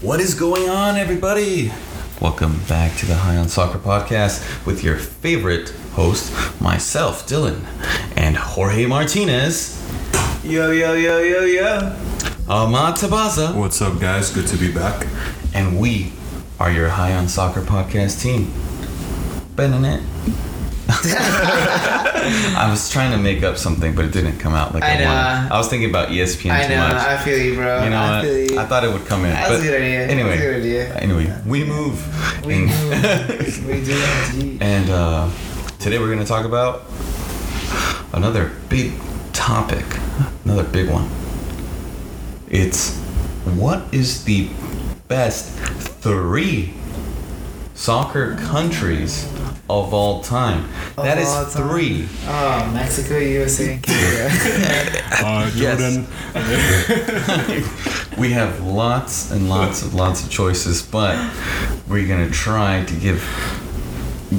What is going on, everybody? Welcome back to the High on Soccer podcast with your favorite host, myself, Dylan, and Jorge Martinez, Yo, yo, yo, yo, yo. Ahmad Tabaza, What's up, guys? Good to be back. and we are your High on Soccer podcast team. Bennett. I was trying to make up something, but it didn't come out like I, I know. wanted. I was thinking about ESPN I too know, much. I feel you, bro. you know I what? feel you. I thought it would come in. That's but a good idea. Anyway, That's a good idea. anyway, we move. we move. we do indeed. And uh, today we're going to talk about another big topic, another big one. It's what is the best three soccer countries of all time? Of that is all time. three. Oh, Mexico, USA, and Canada. Uh, Jordan. We have lots and lots of lots of choices, but we're going to try to give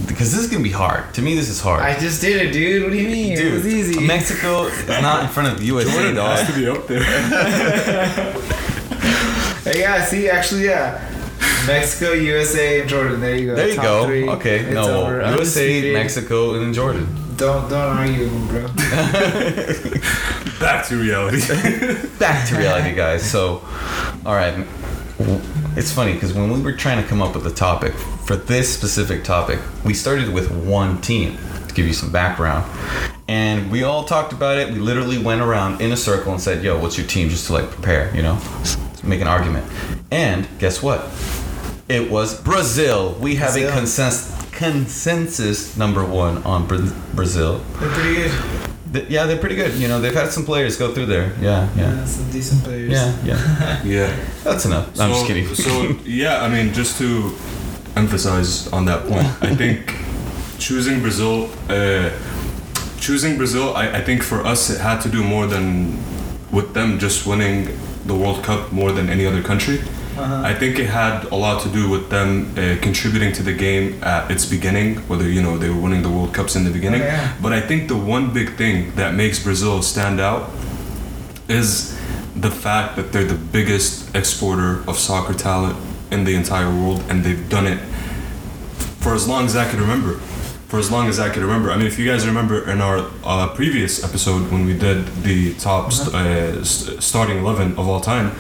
because this is going to be hard. To me, this is hard. I just did it, dude. What do you mean? it was easy. Mexico is not in front of the USA, Jordan dog. has to be up there. Hey, yeah, see, actually, yeah. Mexico, USA, and Jordan. There you go. There you Top go. Three. Okay, It's no, over. USA, Mexico, and then Jordan. Don't don't argue with me, bro. Back to reality. Back to reality, guys. So, all right, it's funny because when we were trying to come up with a topic for this specific topic, we started with one team to give you some background, and we all talked about it. We literally went around in a circle and said, "Yo, what's your team?" Just to like prepare, you know, make an argument. And guess what? It was Brazil. We have a Brazil. consensus consensus number one on Bra- Brazil. They're pretty good. Th- Yeah, they're pretty good. You know, they've had some players go through there. Yeah, yeah, Yeah, some decent players. yeah, yeah. yeah. That's enough. I'm just kidding. So yeah, I mean, just to emphasize on that point, I think choosing Brazil, uh, choosing Brazil, I, I think for us it had to do more than with them just winning the World Cup more than any other country. Uh-huh. I think it had a lot to do with them uh, contributing to the game at its beginning, whether you know they were winning the World Cups in the beginning. Oh, yeah. But I think the one big thing that makes Brazil stand out is the fact that they're the biggest exporter of soccer talent in the entire world, and they've done it for as long as I can remember. For as long as I can remember. I mean, if you guys remember in our uh, previous episode when we did the top st- uh, st- starting 11 of all time,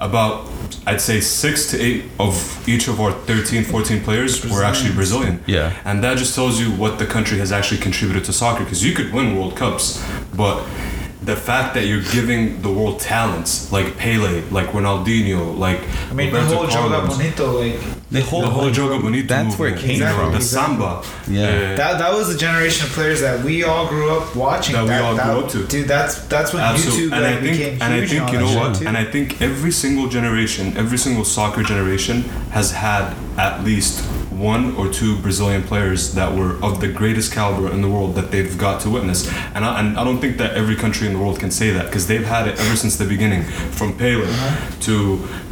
about I'd say six to eight of each of our 13, 14 players were actually Brazilian. Yeah. And that just tells you what the country has actually contributed to soccer. Because you could win World Cups, but the fact that you're giving the world talents like Pele, like Ronaldinho, like I mean, the whole Joga Carlos, Bonito, like the whole, the whole Joga Bonito That's where it came Exactly. from. the samba, Yeah. uh, that, that was the generation of players that we all grew up watching. That we all grew up to. Dude, that's that's when Absolutely. YouTube and like, I think, became huge. and I think you know what? too. And I think every single generation, every single soccer generation has had at least one or two Brazilian players that were of the greatest caliber in the world that they've got to witness. And I, and I don't think that every country in the world can say that because they've had it ever since the beginning, from Pele Uh-huh. to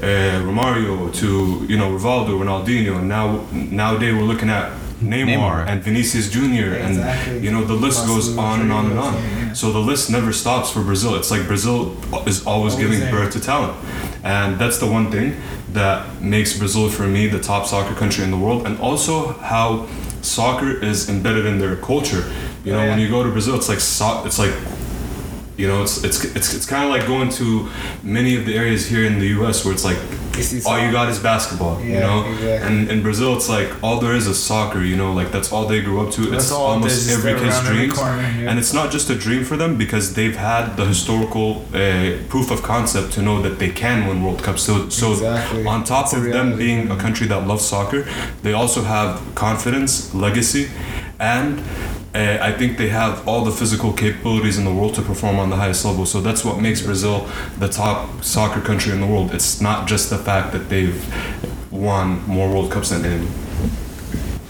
uh, Romario to you know Rivaldo, Ronaldinho, and now nowadays we're looking at. Neymar, Neymar. and Vinicius Jr. Exactly. and you know the list goes on and on and on. Yeah, yeah. So the list never stops for Brazil. It's like Brazil is always Always giving there. birth to talent. And that's the one thing that makes Brazil, for me, the top soccer country in the world. And also how soccer is embedded in their culture. You know, Oh, yeah. when you go to Brazil, it's like so- it's like you know, it's it's it's, it's kind of like going to many of the areas here in the U.S. where it's like all you got is basketball. you know, exactly. and in Brazil, it's like all there is is soccer. You know, like that's all they grew up to. That's it's all almost every kid's dreams, yeah. and it's not just a dream for them because they've had the historical uh, proof of concept to know that they can win World Cups. So, so Exactly. on top It's of them being a country that loves soccer, they also have confidence, legacy, and uh, I think they have all the physical capabilities in the world to perform on the highest level. So that's what makes Brazil the top soccer country in the world. It's not just the fact that they've won more World Cups than any.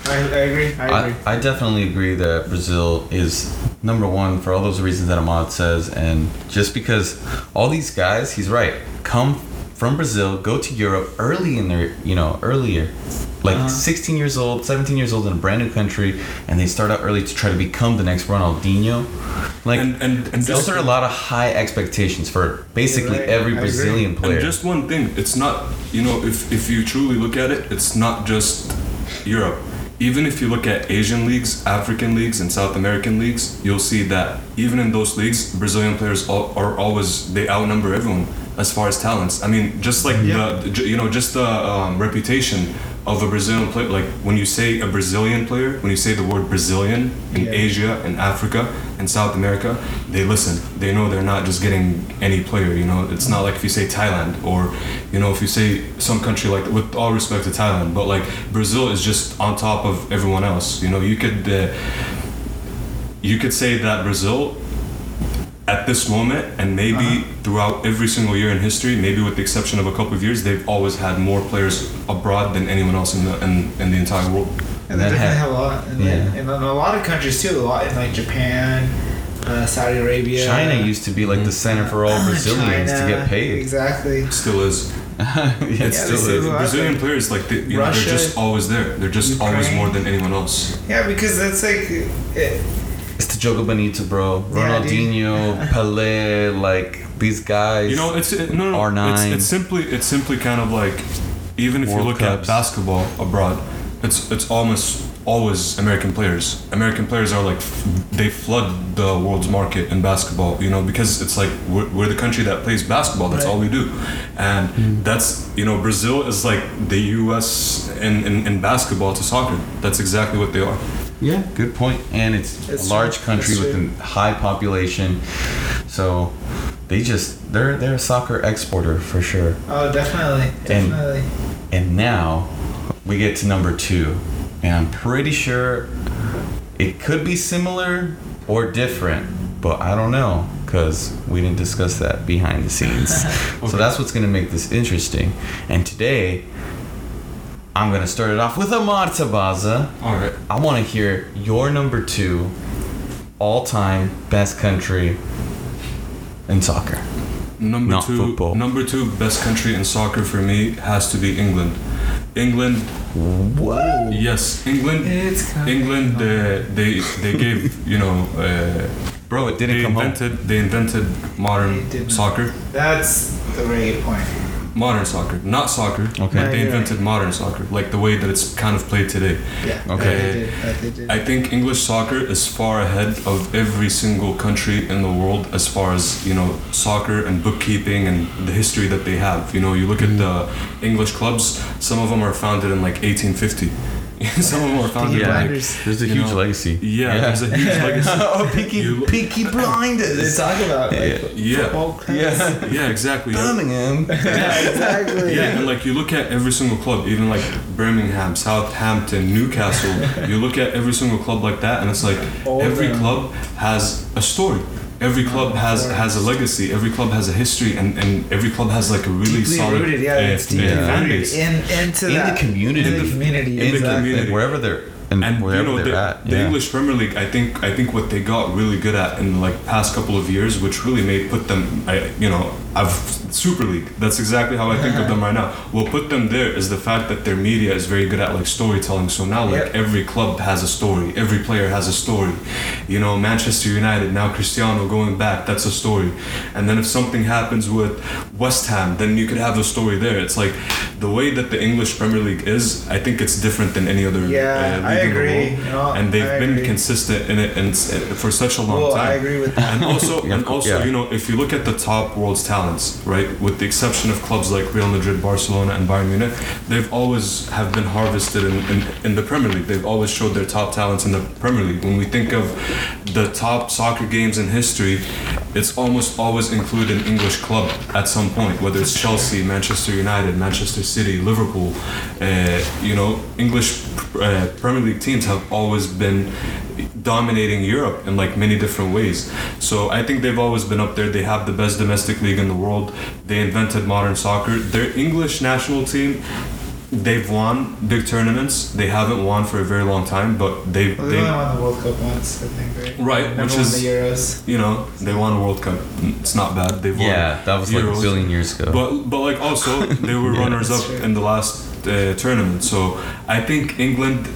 I, I agree. I agree. I, I definitely agree that Brazil is number one for all those reasons that Ahmad says, and just because all these guys, he's right, come from Brazil go to Europe early in their, you know, earlier, like Uh-huh. 16 years old, 17 years old in a brand new country, and they start out early to try to become the next Ronaldinho. Like, and and, and those are a lot of high expectations for basically Right, every Brazilian player. And just one thing, it's not you know if if you truly look at it, it's not just Europe. Even if you look at Asian leagues, African leagues, and South American leagues, you'll see that even in those leagues, Brazilian players are always they outnumber everyone as far as talents. I mean, just like Yeah. the you know just the um, reputation of a Brazilian player. Like when you say a Brazilian player, when you say the word Brazilian in Yeah. Asia and Africa and South America, they listen. They know they're not just getting any player. You know, it's not like if you say Thailand or, you know, if you say some country like, with all respect to Thailand, but like Brazil is just on top of everyone else. You know, you could, uh, you could say that Brazil. At this moment, and maybe Uh-huh. throughout every single year in history, maybe with the exception of a couple of years, they've always had more players abroad than anyone else in the in, in the entire world. And they definitely have a lot. And, Yeah. then, and in a lot of countries too. A lot in like Japan, uh, Saudi Arabia. China used to be like the center for all uh, Brazilians to get paid. Exactly. Still is. yeah, it Yeah, still this is. is- Brazilian players like they, you know, Russia, they're just always there. They're just always more than anyone else. Yeah, because that's like it, It's the Jogo Bonito, bro. Yeah, Ronaldinho, Pelé, like these guys. You know, it's it, no, no, R9. It's, it's simply it's simply kind of like even if you look Cups. at basketball abroad, it's it's almost always American players. American players are like they flood the world's market in basketball. You know, because it's like we're, we're the country that plays basketball. That's Right. all we do, and hmm. that's you know Brazil is like the U.S. in, in in basketball to soccer. That's exactly what they are. Yeah, good point. And it's It's a large true. country with a high population, so they just they're they're a soccer exporter for sure. oh, definitely, definitely. And now we get to number two, and I'm pretty sure it could be similar or different, but I don't know because we didn't discuss that behind the scenes. So that's what's gonna make this interesting. And today. I'm gonna start it off with Ahmad Tabaza. All right. I want to hear your number two all-time best country in soccer. Number Not two, football. number two best country in soccer for me has to be England. England, What? yes, England. It's coming England, uh, they they gave you know uh, Bro, it didn't they come home. invented they invented modern soccer, That's the very good point. Modern soccer, not soccer. Okay. but Right, they right. invented modern soccer, like the way that it's kind of played today. Yeah. Okay. That they did. That they did. I think English soccer is far ahead of every single country in the world as far as you know soccer and bookkeeping and the history that they have. You know, you look at mm-hmm. the English clubs. Some of them are founded in like 1850. some of them are founded Peaky in like Blinders. There's a huge know, legacy. yeah, there's a huge legacy. oh, Peaky, You- Peaky they Blinders. talk about like Yeah. football clubs. Yeah. Yeah, exactly. Yeah. Birmingham. yeah, exactly. Yeah, and like you look at every single club, even like Birmingham, Southampton, Newcastle. you look at every single club like that, and it's like All every them. club has a story. Every club has course. has a legacy. Every club has a history, and, and every club has like a really deeply solid rooted. Yeah, it's deeply yeah. rooted in into In the community. In the community. In the community. Wherever they're and, and you know they're the, at. the yeah. English Premier League, I think I think what they got really good at in like past couple of years, which really may put them, I you know, I've Super League. That's exactly how I think of them right now. What put them there is the fact that their media is very good at like storytelling. So now like Yep. every club has a story, every player has a story. You know, Manchester United now Cristiano going back, that's a story. And then if something happens with West Ham, then you could have a story there. It's like the way that the English Premier League is. I think it's different than any other Yeah, uh, league I in the agree. world No, and they've I been agree. consistent in it and s- for such a long Well, time. I agree with that. And also, Yeah, and also, yeah. you know, if you look at the top world's talents, right, with the exception of clubs like Real Madrid, Barcelona, and Bayern Munich, they've always have been harvested in, in, in the Premier League. They've always showed their top talents in the Premier League. When we think of the top soccer games in history, it's almost always included an English club at some point, whether it's Chelsea, Manchester United, Manchester City, Liverpool. Uh, you know, English uh, Premier League teams have always been dominating Europe in like many different ways. So I think they've always been up there. They have the best domestic league in the world. They invented modern soccer. Their English national team they've won big tournaments. They haven't won for a very long time, but they Well, they they only won the World Cup once, I think, right? right, Never which won is the Euros. you know they won a World Cup. It's not bad. They've won Yeah, that was like a Euros. billion years ago. But but like also they were Yeah, runners up true. in the last uh, tournament. So I think England.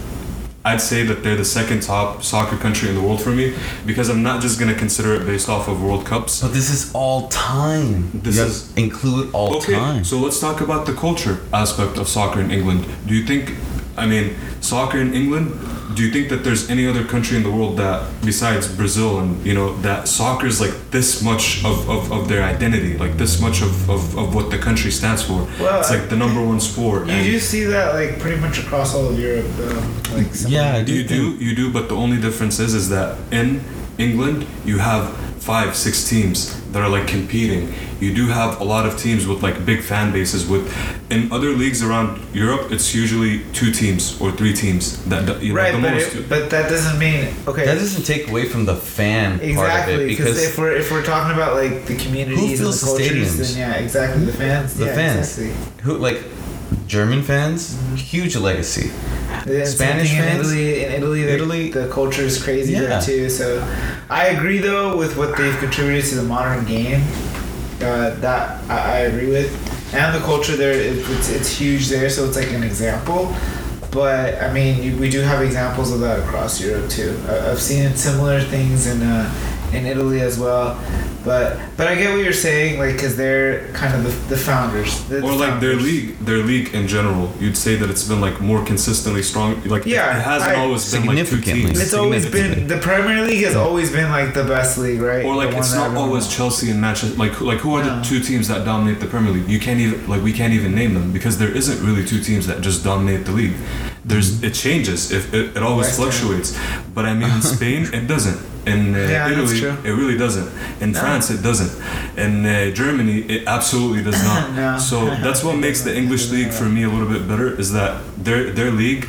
I'd say that they're the second top soccer country in the world for me because I'm not just gonna consider it based off of World Cups. But this is all time. This is- include all Okay, time. so let's talk about the culture aspect of soccer in England. Do you think, I mean, soccer in England? Do you think that there's any other country in the world that, besides Brazil, and you know, that soccer is like this much of, of, of their identity, like this much of, of, of what the country stands for? Well, it's like the number one sport. You and do see that like pretty much across all of Europe, though. Like some- Yeah, do you do, you do, but the only difference is, is that in England you have five, six teams that are like competing. You do have a lot of teams with like big fan bases. With in other leagues around Europe, it's usually two teams or three teams that that- you know, right, the but, most. it, but that doesn't mean okay. That doesn't take away from the fan part of Exactly, it because because if we're if we're talking about like the communities fills and the the cultures, stadiums? then yeah, exactly the fans. the yeah, fans exactly. who like German fans, mm-hmm. huge legacy. Spanish same fans? in Italy. In Italy, the, Italy- the culture is crazy Yeah. there too. So, I agree though with what they've contributed to the modern game. Uh, that I, I agree with, and the culture there it, it's it's huge there. So it's like an example. But I mean, you, we do have examples of that across Europe too. I, I've seen similar things in uh, in Italy as well. But but I get what you're saying, like because they're kind of the, the founders. the or like their league, their league in general, you'd say that it's been like more consistently strong. Like Yeah, it hasn't I- always been like two teams. It's always been the Premier League has always been like the best league, right? Or like it's not always wants. Chelsea and Manchester. Like like who are No. the two teams that dominate the Premier League? You can't even like we can't even name them because there isn't really two teams that just dominate the league. There's mm-hmm. it changes. If it, it always West Ham. fluctuates. But I mean in Spain it doesn't. In uh, Yeah, Italy it really doesn't. In No. France it doesn't. In uh, Germany it absolutely does not. No. So that's what makes the English league for me a little bit better is that their their league.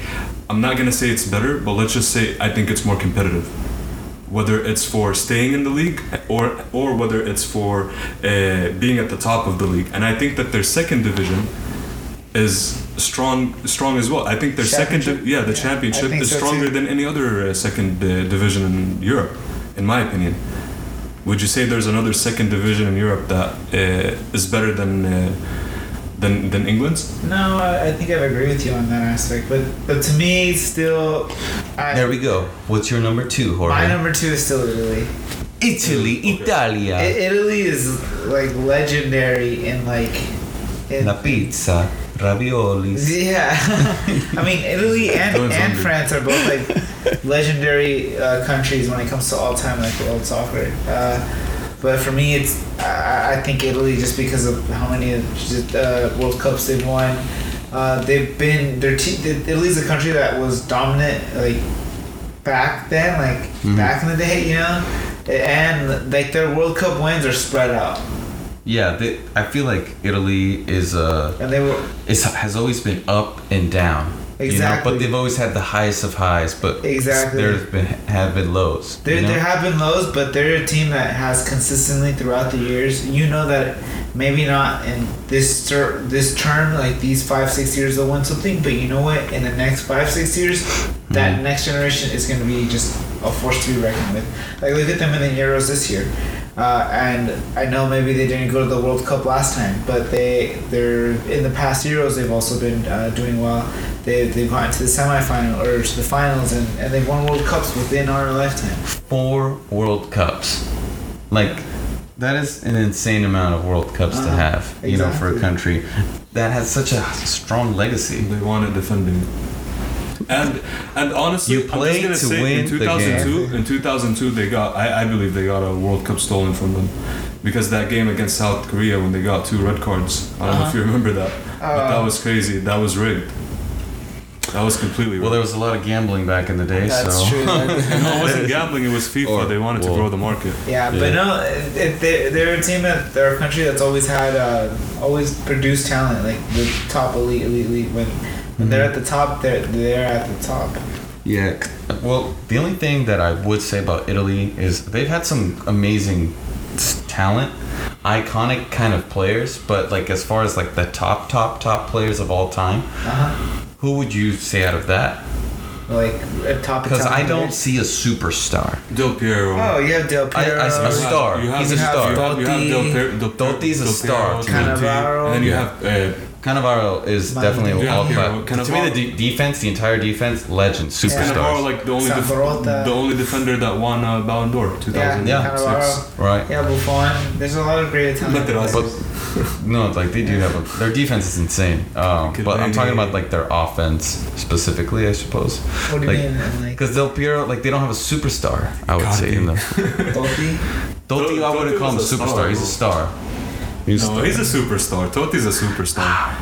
I'm not gonna say it's better, but let's just say I think it's more competitive whether it's for staying in the league or or whether it's for uh, being at the top of the league. And I think that their second division is strong strong as well. I think their second yeah the Yeah, championship is so stronger too. than any other uh, second uh, division in Europe, in my opinion. Would you say there's another second division in Europe that uh, is better than uh, than than England's? No, I, I think I agree with you on that aspect, but but to me, still, I, there we go. What's your number two, Jorge? my number two is still Italy. Italy, Okay. Italia. I- Italy is like legendary in like. In, La pizza, raviolis. Yeah, I mean Italy and, and. France are both like legendary uh, countries when it comes to all time like world soccer. Uh, but for me, it's I, I think Italy just because of how many uh, World Cups they've won. Uh, they've been their te- Italy's a country that was dominant like back then, like Mhm. back in the day, you know, and like their World Cup wins are spread out, Yeah, they, I feel like Italy is uh and they were is has always been up and down. You know, Exactly. but they've always had the highest of highs, but Exactly. there's been have been lows. There, you know? there have been lows, but they're a team that has consistently throughout the years. You know that maybe not in this ter- this term, like these five six years they'll win something, but you know what? In the next five six years, that Mhm. next generation is going to be just a force to be reckoned with. Like look at them in the Euros this year. Uh, and I know maybe they didn't go to the World Cup last time, but they they're in the past Euros they've also been uh, doing well. They they've gotten to the semifinal or to the finals and, and they've won World Cups within our lifetime. Four World Cups, like that is an insane amount of World Cups to Uh-huh. have. You know, for a country that has such a strong legacy. They wanted defending. And and honestly, You I'm just gonna say win in the 2002, game. in 2002 they got I, I believe they got a World Cup stolen from them because that game against South Korea when they got two red cards. I don't know if Uh-huh. you remember that, but that Uh, was crazy. That was rigged. That was completely Well, rigged. there was a lot of gambling back in the day, That's so true. no, it wasn't gambling. It was FIFA. Or- they wanted to grow the market. Yeah, Yeah. but no, it, it, they, they're a team that they're a country that's always had uh, always produced talent, like the top elite, elite, elite. When when they're at the top, they're they're at the top. Yeah. Well, the only thing that I would say about Italy is they've had some amazing talent, iconic kind of players, but like as far as like the top, top, top players of all time, Uh-huh. who would you say out of that? Like a top Because I don't see a superstar. Del Piero. Oh, you have Del I- Piero. I- a star. You have, He's a have- star. You have, you have Del Totti. Piero. Del Piero- Totti's a star Piero, to me. Totti, Cannavaro. And then you have uh, Cannavaro is Maldini. definitely Yeah, all yeah, clap. To me, the de- defense, the entire defense, legend, superstars. Cannavaro, like the only def- the only defender that won uh, Ballon d'Or 2006. Yeah. Cannavaro. Right. Yeah, Buffon. There's a lot of great Italian But no, like they do have a, their defense is insane. Um, but I'm talking about like their offense specifically, I suppose. What do you Like, mean? And, Like Because Del Piero, like they don't have a superstar. I would say in the Totti? Totti, I wouldn't call him a superstar. star, He's a star. He's No, he's a superstar. Totti's a superstar.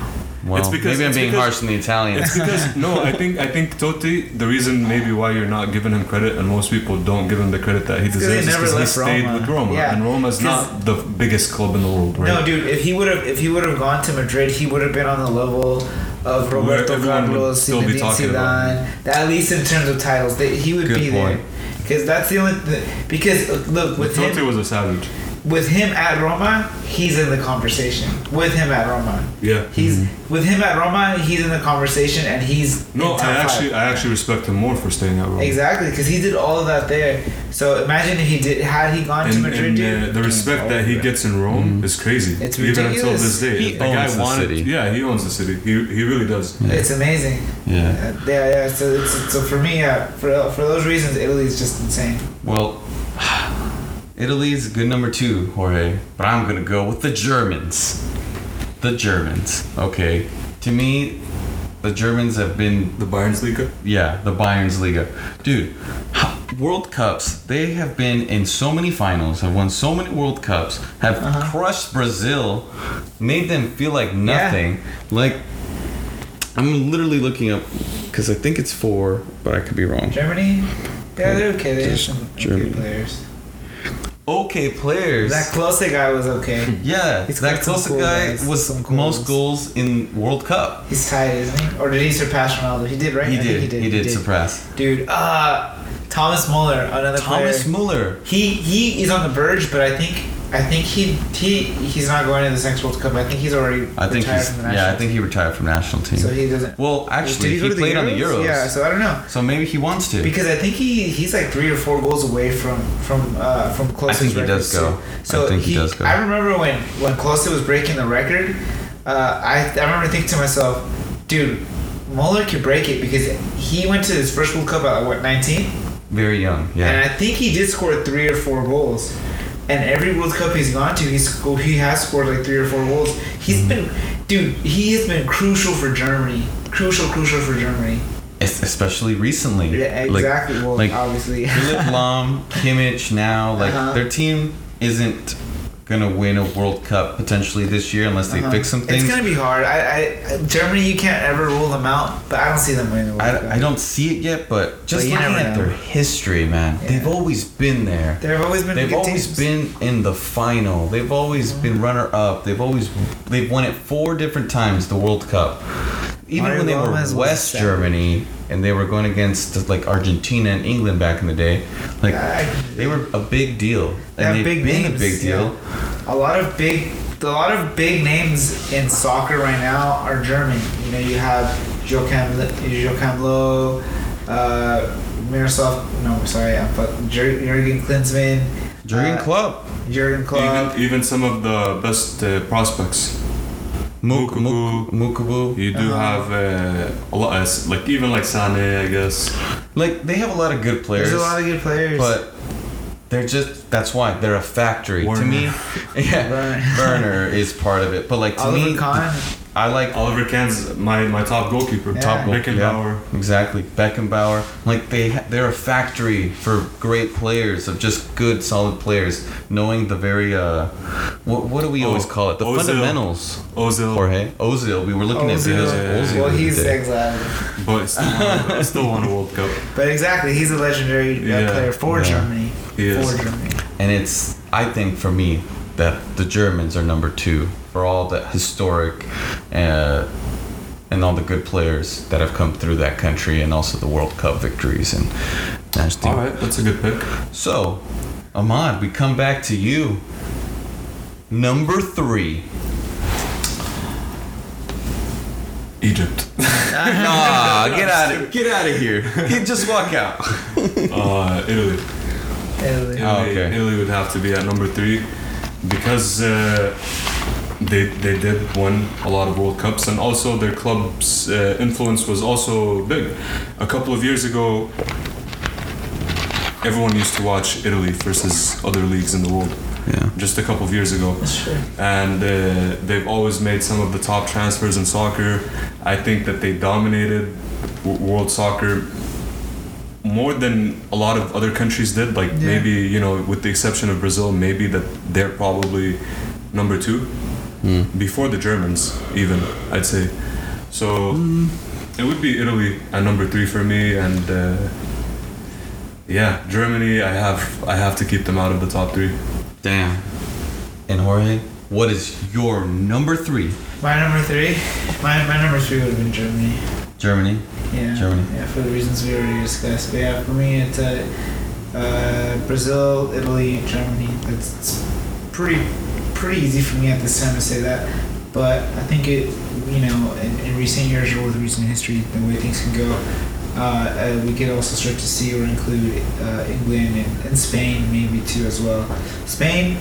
Well, it's because- maybe I'm it's being because- harsh on the Italians. It's because no, I think I think Totti. The reason maybe why you're not giving him credit, and most people don't give him the credit that he 'cause he deserves, is never because he stayed Roma. with Roma, Yeah. and Roma's 'Cause- not the biggest club in the world, right? No, dude. If he would have, if he would have gone to Madrid, he would have been on the level of Roberto everyone Carlos, still be Zinedine Zidane. At least in terms of titles, they, he would Good be point. there. Because that's the only. Th- because look, But Totti him, was a savage. With him at Roma, he's in the conversation. With him at Roma, Yeah. he's with him at Roma, he's in the conversation, and he's No, in top I five. actually I actually respect him more for staying at Roma. Exactly, because he did all of that there. So imagine if he did had he gone to Madrid, and dude. uh, the respect that he gets in Rome is crazy. It's Even until this day, He the guy owns the wanted. city. Yeah, he owns the city. He he really does. It's amazing. yeah. Uh, yeah, yeah. So, it's, so for me, yeah, for for those reasons, Italy is just insane. Well, Italy's a good number two, Jorge. But I'm gonna go with the Germans. The Germans. Okay. To me, the Germans have been The Bayern's Liga. Yeah, the Bayern's Liga. Dude, World Cups, they have been in so many finals, have won so many World Cups, have Uh-huh. crushed Brazil, made them feel like nothing. Like, I'm literally looking up, because I think it's four, but I could be wrong. Germany, yeah, they're okay. They have some Germany. okay players. Okay, players. That Klose guy was okay. yeah, He's that close cool guy guys, was cool most ones. goals in World Cup. He's tied, isn't he? Or did he surpass Ronaldo? He did, right? He I think did, he did. surpass. Dude, uh, Thomas Muller, another Thomas player. Muller. He he is on the verge, but I think I think he he he's not going to this next World Cup. I think he's already I think retired he's from the yeah. I think he retired from national team. so he doesn't. well, actually, he, to played on the Euros. Yeah, so I don't know. So maybe he wants to. Because I think he he's like three or four goals away from from uh, from Klose's think he does go. too. So I think he does go. I remember when when Klose was breaking the record. Uh, I I remember thinking to myself, dude, Muller could break it because he went to his first World Cup at what 19, Very young. Yeah. And I think he did score three or four goals. And every World Cup he's gone to, he's he has scored like three or four goals. He's Mm-hmm. been, dude, he has been crucial for Germany. Crucial, crucial for Germany. Es- Especially recently. Yeah, Like- exactly. well, like obviously. Philipp Lahm, Kimmich now, like Uh-huh. their team isn't gonna win a World Cup potentially this year unless they Uh-huh. fix some things. It's gonna be hard. I, I, Germany, you can't ever rule them out, but I don't see them winning the World Cup. I, I don't see it yet, but just you looking at know. their history, man, Yeah. they've always been there. They've always been. They've always teams. been in the final. They've always been runner up. They've always they've won it four different times the World Cup. Even Mario when they Gomez were was West seven. Germany and they were going against like Argentina and England back in the day, like I- they were a big deal. They And have they've big been names, a big deal. yeah. A lot of big, a lot of big names in soccer right now are German. You know, you have Joachim, Joachim Low, uh, Miroslav. No, sorry, but Jur- Jurgen Klinsmann, Jurgen uh, Klopp, Jurgen Klopp. Even even some of the best uh, prospects. Muk- Mukubu. Mukubu. You do Uh-huh. have uh, a lot, uh, like even like Sane, I guess. Like they have a lot of good players. There's a lot of good players. but they're just that's why they're a factory. To me, yeah, Werner. Werner is part of it. But like to Oliver me, Kahn. I like Oliver Kahn's my, my top goalkeeper. Yeah. top goal. Beckenbauer. Yeah, exactly. Beckenbauer. Like they they're a factory for great players of just good solid players, knowing the very uh, what what do we Oh, always call it? The Ozil. fundamentals. Ozil, Jorge Ozil. We were looking at videos of Ozil. Ozil. well, he's other day. exiled. but still still won a World Cup. But exactly, he's a legendary uh, Yeah. player for Yeah. Germany. He is. For Germany. and it's I think for me that the Germans are number two for all the historic uh, and all the good players that have come through that country and also the World Cup victories and national team. All right, that's a good pick. So, Ahmad, we come back to you. Number three. Egypt. Nah, get out of get out of here. Get, just walk out. Uh, Italy. Italy. Italy, Oh, okay. Italy would have to be at number three because uh, they they did win a lot of World Cups and also their club's uh, influence was also big. A couple of years ago, everyone used to watch Italy versus other leagues in the world. Yeah. Just a couple of years ago, That's true. and uh, they've always made some of the top transfers in soccer. I think that they dominated w- world soccer more than a lot of other countries did. Like Yeah. maybe you know, with the exception of Brazil, maybe that they're probably number two Hmm. before the Germans, even I'd say. So it would be Italy at number three for me, and uh, yeah, Germany. I have I have to keep them out of the top three. Damn. And Jorge, what is your number three? My number three. My, my number three would have been Germany. Germany. Yeah. Germany. Yeah, for the reasons we already discussed. But yeah, for me, it's uh, uh, Brazil, Italy, Germany. It's, pretty pretty easy for me at this time to say that. But I think it, you know, in, in recent years or with recent history, the way things can go, uh, uh, we could also start to see or include uh, England and, and Spain maybe too as well. Spain,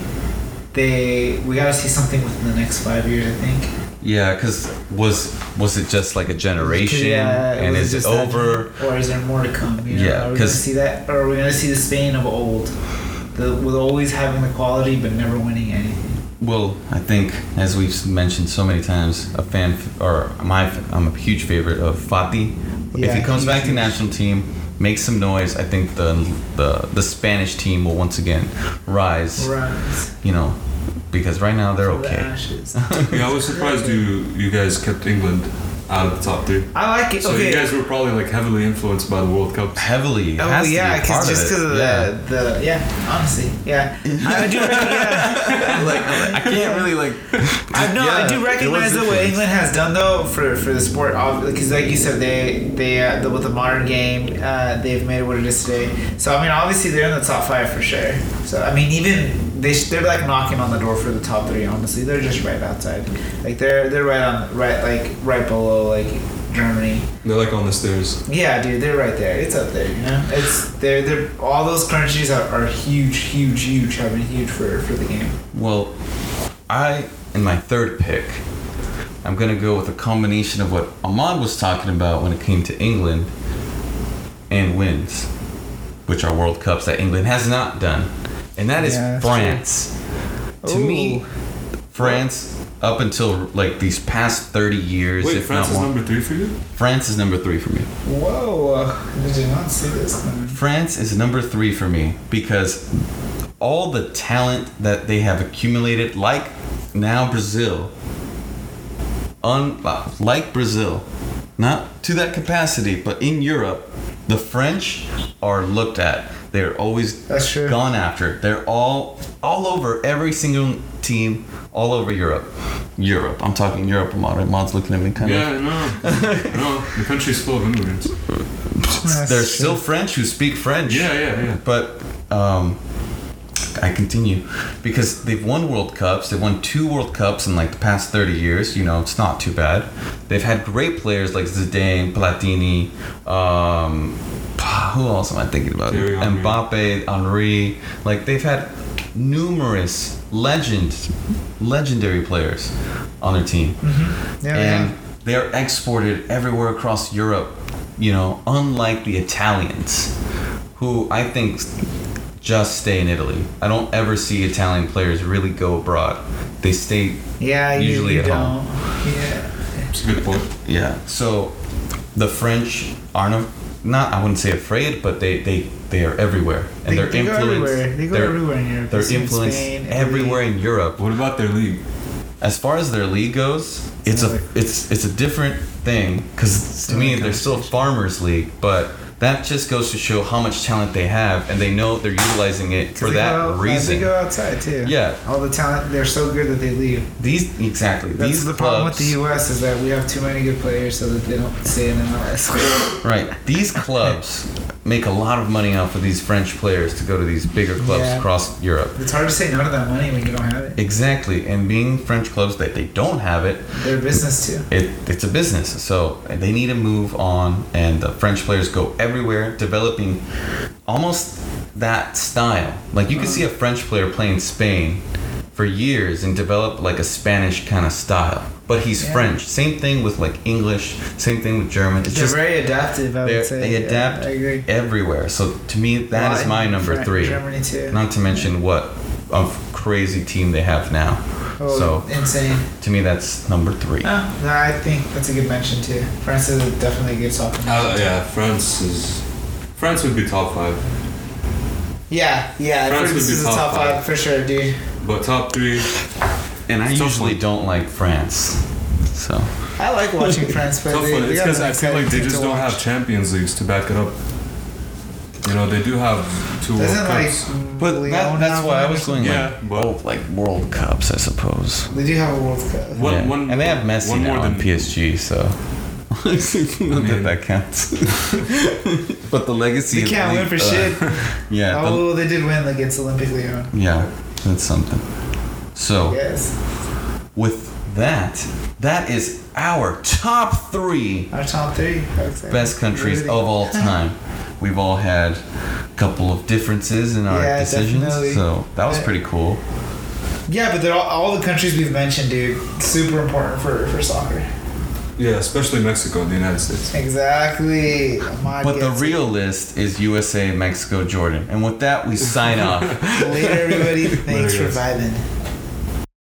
they we got to see something within the next five years. I think. Yeah, because was was it just like a generation, Yeah, and is it just that- over? or is there more to come? You know? Yeah, are we gonna 'cause- see that, or are we gonna see the Spain of old, the with always having the quality but never winning anything? Well, I think as we've mentioned so many times, a fan or my I'm a huge favorite of Fati. If Yeah, he comes huge, back to huge. national team, makes some noise, I think the the the Spanish team will once again rise. Runs. You know, because right now they're for the okay. Yeah, I was surprised you you guys kept England out of the top three. I like it. So okay. you guys were probably like heavily influenced by the World Cup. Heavily, it Oh has to yeah, be a part because just because it. of yeah. the, the yeah, honestly, yeah, I do. Yeah. like I can't really like. I know. Yeah, I do recognize the that what. England has done though for for the sport, because like you said, they they uh, the, with the modern game, uh, they've made it what it is today. So I mean, obviously they're in the top five for sure. So I mean, even they they're like knocking on the door for the top three. Honestly, they're just right outside. Like they're they're right on right like right below like Germany. They're like on the stairs. Yeah, dude, they're right there. It's up there, you know. It's they're they're all those countries are, are huge, huge, huge. Have been huge for for the game. Well, I in my third pick, I'm gonna go with a combination of what Ahmad was talking about when it came to England and wins, which are World Cups that England has not done, and that is Yeah, that's France. To me, France up until like these past 30 years, Wait, if France not is more. number three for you? France is number three for me. Whoa! uh, Did you not see this coming? France is number three for me because all the talent that they have accumulated, like now Brazil, un, like Brazil, not to that capacity, but in Europe, the French are looked at. They're always That's true. gone after. They're all all over every single team all over Europe. Europe. I'm talking Europe. Ahmad. Ahmad's looking at me kind of. Yeah, no, no. The country's full of immigrants. That's There's true. still French who speak French. Yeah, yeah, yeah. But um, I continue because they've won World Cups. They've won two World Cups in like the past 30 years. You know, it's not too bad. They've had great players like Zidane, Platini. Um, who else am I thinking about? Thierry Henry. Mbappe, Henri. Like they've had numerous legends, legendary players on their team Yeah, and yeah. they're exported everywhere across Europe. You know, unlike the Italians, who I think just stay in Italy. I don't ever see Italian players really go abroad. They stay. Yeah, Usually you at don't. home. Yeah. It's a good point. Yeah. So, the French aren't not. I wouldn't say afraid, but they they they are everywhere, and They, they're they go influenced. everywhere. They go they're, everywhere in Europe. They're It's in influenced Spain, Italy. everywhere in Europe. What about their league? as far as their league goes, it's a it's it's a different thing because to me they're still farmers league, but that just goes to show how much talent they have, and they know they're utilizing it for that out- reason. They go outside too. Yeah. All the talent, they're so good that they leave. These exactly That's these the problem with the U.S. is that we have too many good players, so that they don't stay in MLS. right? These clubs make a lot of money off of these French players to go to these bigger clubs Yeah. across Europe. It's hard to say no to that money when you don't have it. Exactly, and being French clubs that they don't have it, Their business too. it it's a business. So they need to move on, and the French players go everywhere, developing almost that style. Like you can uh-huh. see a French player play in Spain for years and develop like a Spanish kind of style, but he's Yeah. French. Same thing with like English. Same thing with German. It's They're just very adaptive. I they're- would say they Yeah, adapt I agree. everywhere. So to me, that is Well, my number Fran- three. Germany too. Not to mention what a crazy team they have now. Oh, so insane. to me, that's number three. Oh, no, I think that's a good mention too. France is definitely a good soccer. Uh, yeah, France is. France would be top five, Yeah, yeah. France France would be is a top top five. five for sure, dude. But top three. And I It's usually one. don't like France. So I like watching France play. Tough They- one. they It's because I feel like they just don't watch. have Champions Leagues to back it up. You know, they do have two World Doesn't like. Cups. But that, that's why I was going Yeah, like, but- oh, like World Cups, I suppose. They do have a World Cup. One- Yeah. one- and they have Messi one more now in than- PSG, so not mean- that that counts. but the legacy. They can't the- win for uh, shit. Yeah, the- Oh, they did win against Olympic Lyon. yeah, that's something. So Yes. with that, that is our top three Our top three. I would say. best countries Really. of all time. We've all had a couple of differences in our Yeah, decisions, definitely. so that was pretty cool. Yeah, but they're all, all the countries we've mentioned, dude. Super important for, for soccer. Yeah, especially Mexico and the United States. Exactly. Ahmad But the gets it. real list is USA, Mexico, Jordan. And with that, we sign off. Later, everybody. Thanks Later, for guys. vibing.